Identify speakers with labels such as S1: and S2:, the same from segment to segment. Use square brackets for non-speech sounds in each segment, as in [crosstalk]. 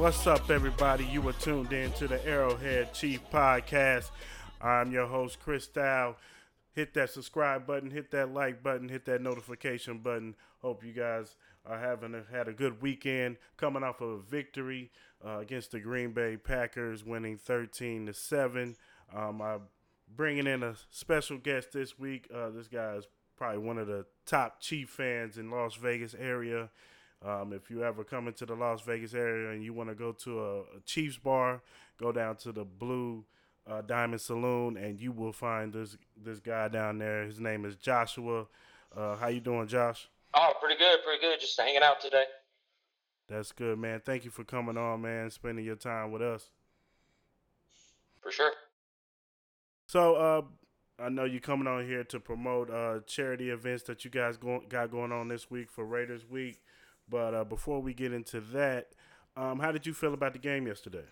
S1: What's up, everybody? You are tuned in to the Arrowhead Chief Podcast. I'm your host, Chris Dow. Hit that subscribe button, hit that like button, hit that notification button. Hope you guys are having a, had a good weekend. Coming off of a victory uh, against the Green Bay Packers, winning 13 to seven. Um, I'm bringing in a special guest this week. Uh, this guy is probably one of the top Chief fans in Las Vegas area. Um, if you ever come into the Las Vegas area and you want to go to a, a, Chiefs bar, go down to the Blue uh, Diamond Saloon, and you will find this this guy down there. His name is Joshua. Uh, how you doing, Josh?
S2: Oh, pretty good, pretty good. Just hanging out today.
S1: That's good, man. Thank you for coming on, man. Spending your time with us.
S2: For sure.
S1: So, uh, I know you're coming on here to promote uh, charity events that you guys go- got going on this week for Raiders Week. But uh, before we get into that, um, how did you feel about the game yesterday?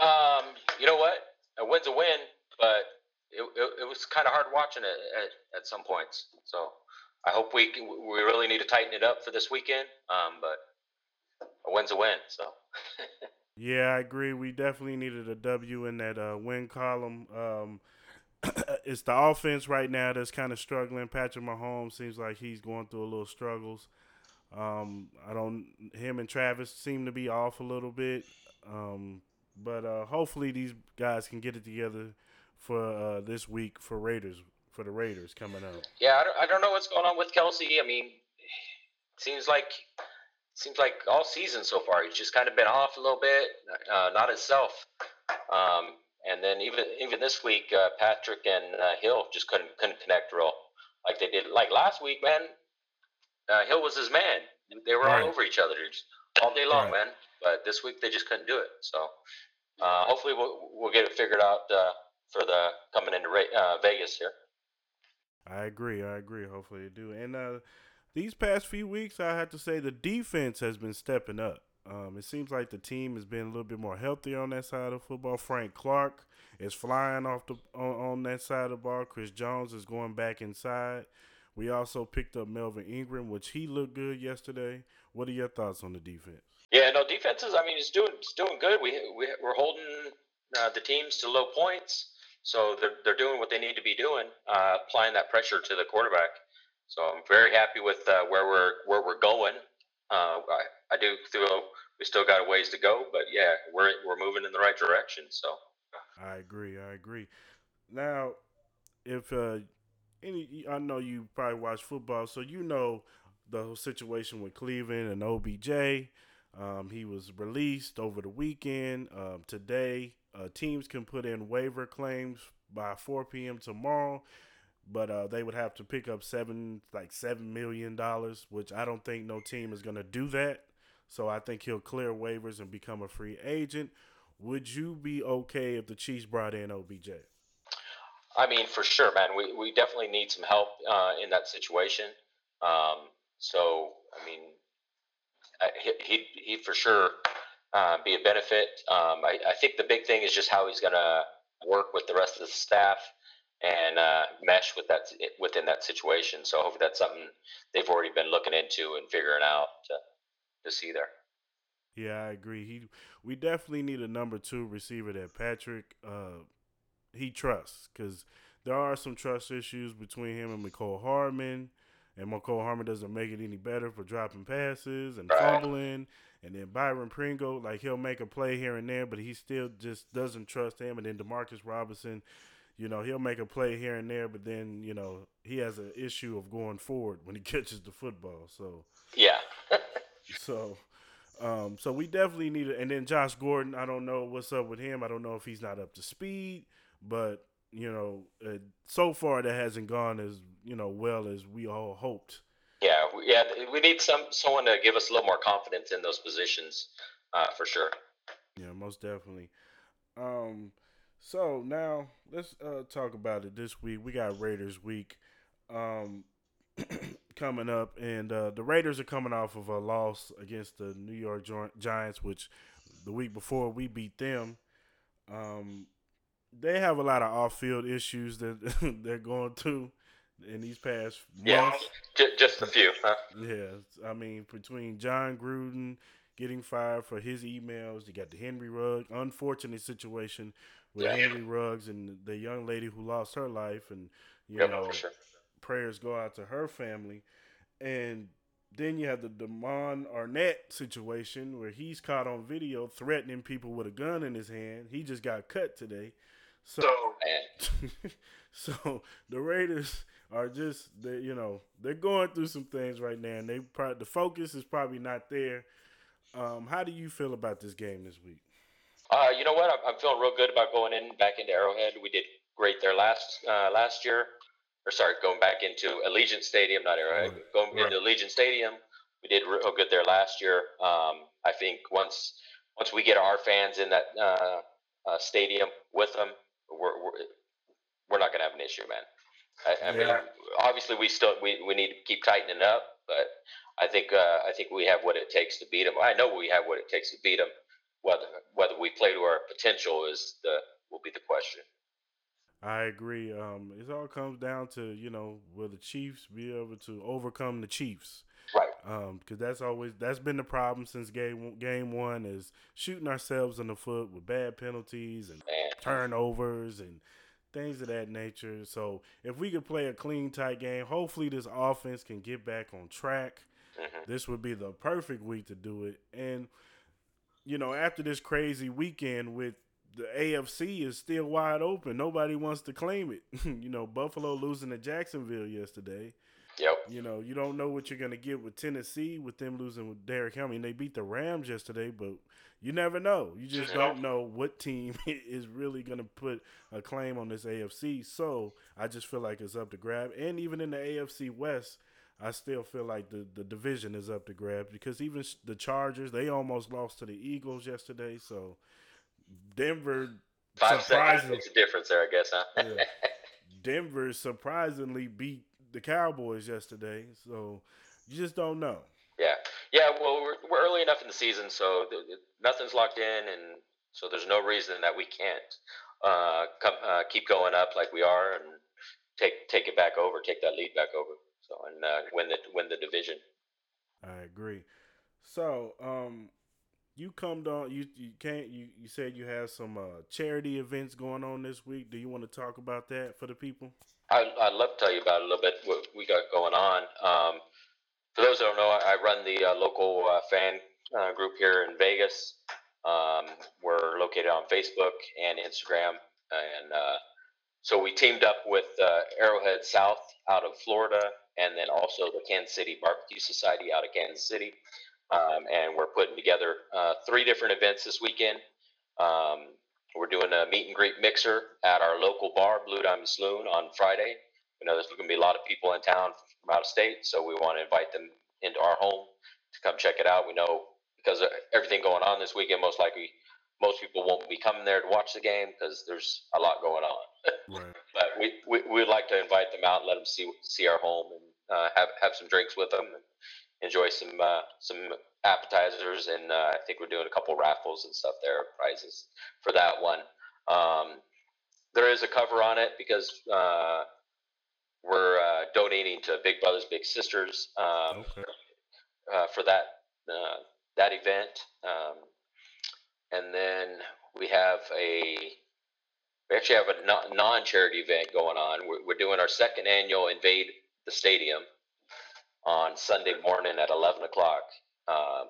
S2: Um, you know what? A win's a win, but it, it, it was kind of hard watching it at, at some points. So I hope we we really need to tighten it up for this weekend. Um, but a win's a win. So. [laughs]
S1: yeah, I agree. We definitely needed a W in that uh, win column. Um, [clears throat] it's the offense right now that's kind of struggling. Patrick Mahomes seems like he's going through a little struggles. Um, I don't. Him and Travis seem to be off a little bit, um, but uh, hopefully these guys can get it together for uh, this week for Raiders for the Raiders coming up.
S2: Yeah, I don't, I don't know what's going on with Kelce. I mean, seems like seems like all season so far he's just kind of been off a little bit, uh, not himself. Um, and then even even this week, uh, Patrick and uh, Hill just couldn't couldn't connect real like they did like last week, man uh, Hill was his man. They were right. all over each other all day long, right. man. But this week they just couldn't do it. So uh, hopefully we'll we'll get it figured out uh, for the coming into uh, Vegas here.
S1: I agree. I agree. Hopefully they do. And uh, these past few weeks, I have to say the defense has been stepping up. Um, it seems like the team has been a little bit more healthy on that side of football. Frank Clark is flying off the on, on that side of the ball. Chris Jones is going back inside. We also picked up Melvin Ingram, which he looked good yesterday. What are your thoughts on the defense?
S2: Yeah, no defenses. I mean, it's doing it's doing good. We, we we're holding uh, the teams to low points, so they're they're doing what they need to be doing, uh, applying that pressure to the quarterback. So I'm very happy with uh, where we're where we're going. Uh, I, I do feel we still got a ways to go, but yeah, we're we're moving in the right direction. So
S1: I agree. I agree. Now, if uh, any I know you probably watch football, so you know the whole situation with Cleveland and OBJ. Um, he was released over the weekend. Um, today, uh, teams can put in waiver claims by 4 p.m. tomorrow, but uh, they would have to pick up seven, like seven million dollars, which I don't think no team is going to do that. So I think he'll clear waivers and become a free agent. Would you be okay if the Chiefs brought in OBJ?
S2: I mean, for sure, man. We, we definitely need some help uh, in that situation. Um, so, I mean, he he for sure uh, be a benefit. Um, I, I think the big thing is just how he's going to work with the rest of the staff and uh, mesh with that within that situation. So hopefully that's something they've already been looking into and figuring out to, to see there.
S1: Yeah, I agree. He we definitely need a number two receiver that Patrick uh, he trusts because there are some trust issues between him and Mecole Hardman, and Mecole Hardman doesn't make it any better for dropping passes and fumbling. And then Byron Pringle, like he'll make a play here and there, but he still just doesn't trust him. And then Demarcus Robinson, you know, he'll make a play here and there, but then you know he has an issue of going forward when he [laughs] catches the football. So
S2: yeah. [laughs]
S1: so um, so we definitely need it. And then Josh Gordon, I don't know what's up with him. I don't know if he's not up to speed but you know, uh, so far that hasn't gone as you know well as we all hoped.
S2: Yeah, yeah, we need some someone to give us a little more confidence in those positions, uh, for sure.
S1: Yeah, most definitely. Um, so now let's uh, talk about it this week. We got Raiders week um, [clears throat] coming up, and uh, the Raiders are coming off of a loss against the New York Giants, which the week before we beat them. Um, they have a lot of off-field issues that [laughs] they're going through. in these past
S2: Yeah,
S1: months.
S2: J- just a few, huh?
S1: Yeah, I mean between Jon Gruden getting fired for his emails, you got the Henry Ruggs unfortunate situation with
S2: Yeah.
S1: Henry Ruggs and the young lady who lost her life, and you
S2: Yep,
S1: know
S2: sure.
S1: prayers go out to her family, and then you have the Damon Arnette situation where he's caught on video threatening people with a gun in his hand. He just got cut today, so [laughs] so the Raiders are just they you know they're going through some things right now, and they probably the focus is probably not there. Um, how do you feel about this game this week?
S2: uh, you know what? I'm, I'm feeling real good about going in back into Arrowhead. We did great there last uh, last year, or sorry, going back into Allegiant Stadium, not Arrowhead. Going
S1: Right.
S2: into Allegiant Stadium, we did real good there last year. Um, I think once once we get our fans in that uh, uh, stadium with them, we're we're, we're not gonna have an issue, man. I, I mean,
S1: Yeah.
S2: obviously we still we, we need to keep tightening up, but I think uh, I think we have what it takes to beat them. I know we have what it takes to beat them. Whether whether we play to our potential is the will be the question.
S1: I agree. Um, it all comes down to you know will the Chiefs be able to overcome the Chiefs?
S2: Right.
S1: Um, because that's always that's been the problem since game game one is shooting ourselves in the foot with bad penalties and turnovers and things of that nature. So if we could play a clean, tight game, hopefully this offense can get back on track.
S2: mhm.
S1: This would be the perfect week to do it. And you know, after this crazy weekend with the AFC is still wide open, nobody wants to claim it. [laughs] you know, Buffalo losing to Jacksonville yesterday.
S2: Yep.
S1: You know, you don't know what you're gonna get with Tennessee with them losing with Derrick Henry. They beat the Rams yesterday, but you never know. You just
S2: Yeah.
S1: don't know what team [laughs] is really gonna put a claim on this AFC. So I just feel like it's up to grab. And even in the AFC West, I still feel like the, the division is up to grab because even the Chargers they almost lost to the Eagles yesterday. So Denver
S2: Five seconds
S1: surprisingly
S2: makes a difference there, I guess, huh?
S1: yeah. [laughs] Denver surprisingly beat the Cowboys yesterday, so you just don't know.
S2: Yeah, yeah. Well, we're, we're early enough in the season, so th- th- nothing's locked in, and so there's no reason that we can't uh, come, uh, keep going up like we are and take take it back over, take that lead back over. So and uh, win the win the division.
S1: I agree. So, um, you come down. You you can't. You you said you have some uh, charity events going on this week. Do you want to talk about that for the people?
S2: I, I'd love to tell you about a little bit what we got going on. Um, for those that don't know, I run the uh, local uh, fan uh, group here in Vegas. Um, we're located on Facebook and Instagram, and uh, so we teamed up with uh, Arrowhead South out of Florida, and then also the Kansas City Barbecue Society out of Kansas City. Um, and we're putting together uh, three different events this weekend. Um, we're doing a meet and greet mixer at our local bar, Blue Diamond Saloon, on Friday. We know there's going to be a lot of people in town from out of state, so we want to invite them into our home to come check it out. We know because of everything going on this weekend, most likely most people won't be coming there to watch the game because there's a lot going on.
S1: Right. [laughs]
S2: But we, we we'd like to invite them out and let them see see our home and uh, have have some drinks with them and enjoy some uh, some appetizers and uh, I think we're doing a couple raffles and stuff there prizes for that one. Um, there is a cover on it because uh, we're uh, donating to Big Brothers Big Sisters um,
S1: Okay.
S2: uh, for that uh, that event, um, and then we have a we actually have a non- non-charity event going on. We're, we're doing our second annual Invade the Stadium on Sunday morning at 11 o'clock. Um,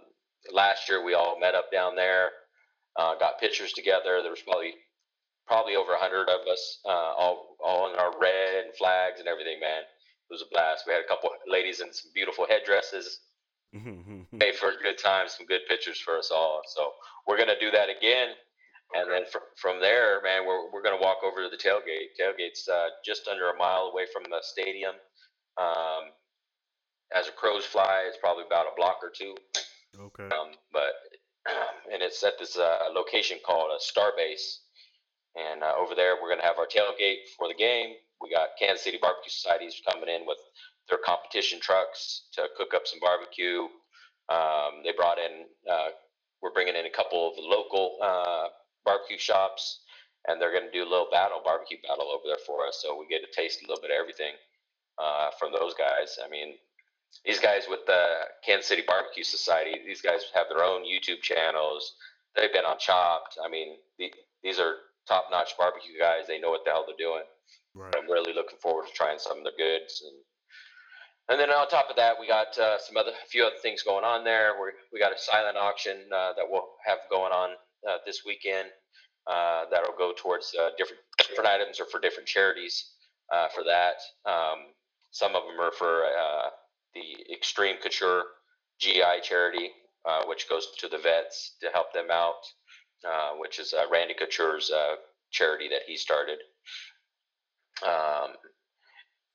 S2: last year we all met up down there, uh, got pictures together. There was probably probably over 100 of us, uh, all all in our red and flags and everything. Man, it was a blast. We had a couple ladies in some beautiful headdresses made for a good time, some good pictures for us all. So we're gonna do that again, and then fr- from there, man, we're we're gonna walk over to the tailgate. Tailgate's uh, just under a mile away from the stadium. Um, as a crow's fly, it's probably about a block or two.
S1: okay.
S2: Um, but [clears throat] and it's at this uh, location called a Starbase, and uh, over there we're gonna have our tailgate for the game. We got Kansas City Barbecue Societies coming in with their competition trucks to cook up some barbecue. Um, they brought in, uh, we're bringing in a couple of local uh, barbecue shops, and they're going to do a little battle, barbecue battle over there for us. So we get to taste a little bit of everything. uh, from those guys. I mean, these guys with the Kansas City Barbecue Society, these guys have their own YouTube channels. They've been on Chopped. I mean, the, these are top notch barbecue guys. They know what the hell they're doing. Right. I'm really looking forward to trying some of their goods and and then on top of that, we got uh, some other, a few other things going on there. we we got a silent auction uh, that we'll have going on uh, this weekend. Uh, that'll go towards uh, different different items or for different charities. Uh, for that, um, some of them are for the Extreme Couture GI charity, which goes to the vets to help them out, which is Randy Couture's charity that he started. Um,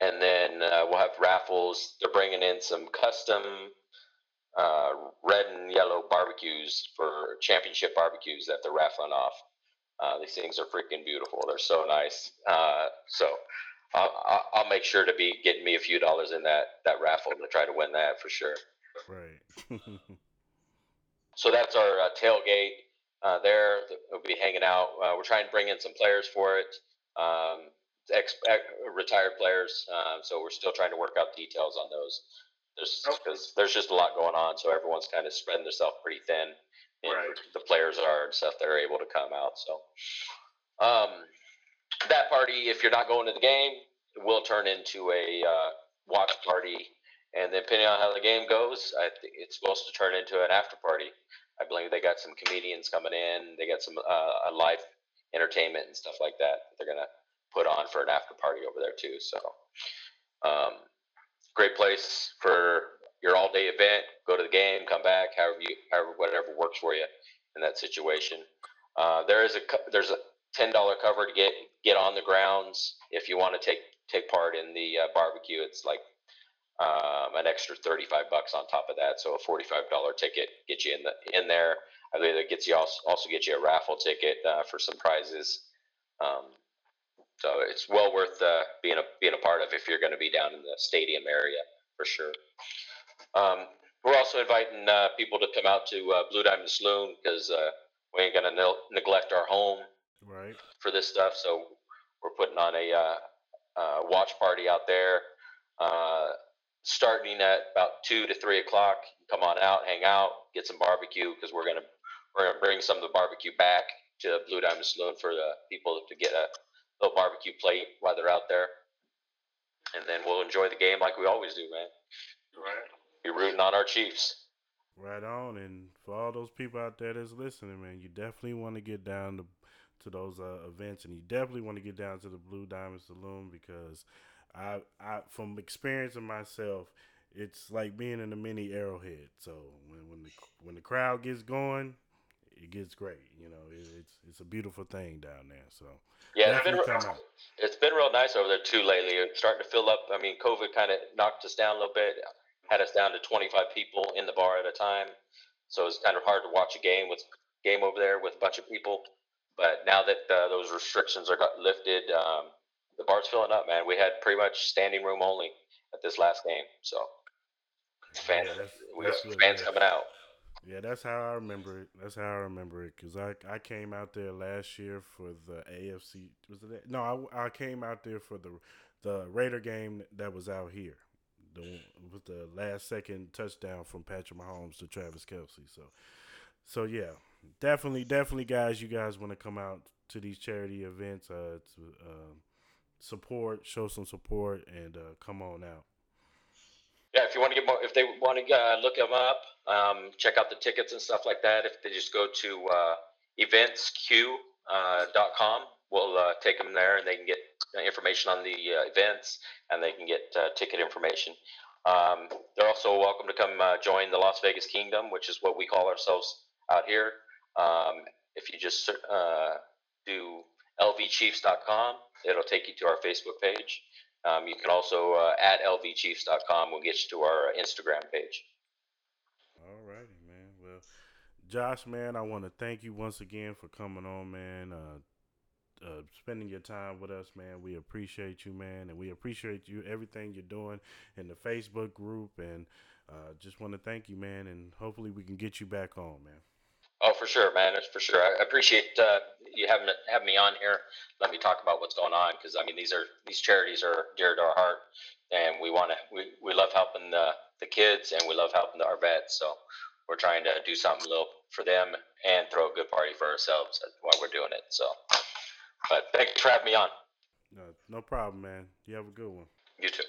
S2: and then uh, we'll have raffles. They're bringing in some custom uh, red and yellow barbecues for championship barbecues that they're raffling off. Uh, these things are freaking beautiful. They're so nice. Uh, so I'll, I'll, make sure to be getting me a few dollars in that that raffle to try to win that for sure.
S1: Right. [laughs]
S2: so that's our uh, tailgate. Uh, there, we'll be hanging out. we're trying to bring in some players for it. Um, ex, ex retired players. Uh, so we're still trying to work out details on those. There's because there's just a lot going on, so everyone's kind of spreading themselves pretty thin.
S1: right.
S2: The players are and stuff that are able to come out. So um, that party, if you're not going to the game, will turn into a uh, watch party. And then, depending on how the game goes, I think it's supposed to turn into an after party. I believe they got some comedians coming in. They got some uh, live entertainment and stuff like that. They're gonna put on for an after party over there too. So, um, great place for your all day event. Go to the game, come back, however you, however whatever works for you in that situation. Uh, there is a there's a ten dollar cover to get get on the grounds if you want to take take part in the uh, barbecue. It's like um, an extra thirty five bucks on top of that. So a forty five dollar ticket gets you in the in there. I believe it gets you also also get you a raffle ticket uh, for some prizes. Um, so it's well worth uh, being a being a part of if you're going to be down in the stadium area for sure. Um, we're also inviting uh, people to come out to uh, Blue Diamond Saloon because uh, we ain't going to ne- neglect our home
S1: right.
S2: for this stuff. So we're putting on a uh, uh, watch party out there, starting at about two to three o'clock. Come on out, hang out, get some barbecue because we're gonna we're gonna bring some of the barbecue back to Blue Diamond Saloon for the people to get a little barbecue plate while they're out there, and then we'll enjoy the game like we always do, man.
S1: Right.
S2: Be rooting on our Chiefs.
S1: Right on, and for all those people out there that's listening, man, you definitely want to get down to to those uh, events, and you definitely want to get down to the Blue Diamond Saloon because I, I from experiencing myself, it's like being in a mini Arrowhead. So when when the when the crowd gets going, it gets great. You know, it, it's it's a beautiful thing down there. So
S2: yeah, it's been, it's been real nice over there too lately. It's starting to fill up. I mean, COVID kind of knocked us down a little bit, had us down to 25 people in the bar at a time. So it's kind of hard to watch a game with game over there with a bunch of people. But now that uh, those restrictions are got lifted, um, the bar's filling up, man. We had pretty much standing room only at this last game. So fans, yeah, we have fans coming out.
S1: Yeah, that's how I remember it. That's how I remember it because I I came out there last year for the AFC. Was it? No, I, I came out there for the the Raider game that was out here. The with the last second touchdown from Patrick Mahomes to Travis Kelce. So, so yeah, definitely, definitely, guys. You guys want to come out to these charity events uh, to uh, support, show some support, and uh, come on out.
S2: Yeah, if you want to get more, if they want to uh, look them up, um, check out the tickets and stuff like that. If they just go to uh, eventsq.com, uh, we'll take them there and they can get information on the events and they can get ticket information. Um, they're also welcome to come join the Las Vegas Kingdom, which is what we call ourselves out here. Um, if you just do lvchiefs.com, it'll take you to our Facebook page. Um, you can also uh, at lvchiefs.com will get you to our Instagram page.
S1: All righty, man. Well, Josh, man, I want to thank you once again for coming on, man. Uh, uh, spending your time with us, man. We appreciate you, man, and we appreciate you everything you're doing in the Facebook group, and uh, just want to thank you, man. And hopefully we can get you back on, man.
S2: Oh, for sure, man. It's for sure. I appreciate uh, you having having me on here. Let me talk about what's going on because I mean these are these charities are dear to our heart, and we want to we, we love helping the the kids and we love helping the, our vets. So we're trying to do something a little for them and throw a good party for ourselves while we're doing it. So, but thanks for having me on.
S1: No, no problem, man. You have a good one.
S2: You too.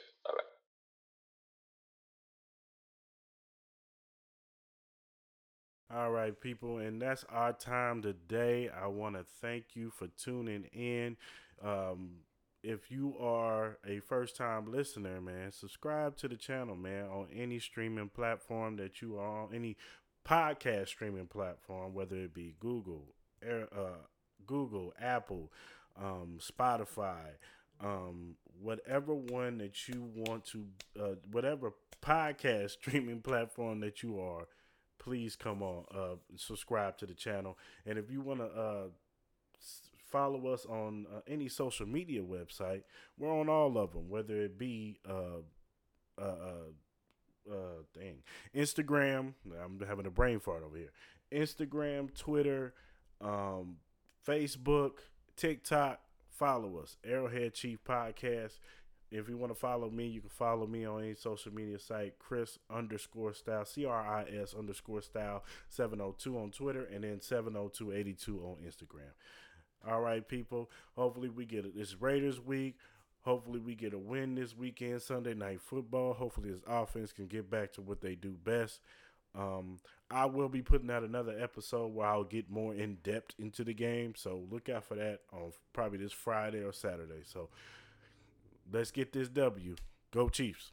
S1: All right, people, and that's our time today. I want to thank you for tuning in. Um, if you are a first time listener, man, subscribe to the channel, man, on any streaming platform that you are on, any podcast streaming platform, whether it be Google, uh, Google, Apple, um, Spotify, um, whatever one that you want to, uh, whatever podcast [laughs] streaming platform that you are please come on, uh, subscribe to the channel. And if you want to uh, follow us on uh, any social media website, we're on all of them, whether it be uh, uh, uh, uh, thing, Instagram. I'm having a brain fart over here. Instagram, Twitter, um, Facebook, TikTok. Follow us, Arrowhead Chief Podcast. If you want to follow me, you can follow me on any social media site, Chris underscore style, C R I S underscore style 702 on Twitter, and then 70282 on Instagram. All right, people. Hopefully, we get it. It's Raiders week. Hopefully, we get a win this weekend, Sunday night football. Hopefully, this offense can get back to what they do best. Um, I will be putting out another episode where I'll get more in depth into the game. So look out for that on probably this Friday or Saturday. So let's get this W. Go Chiefs.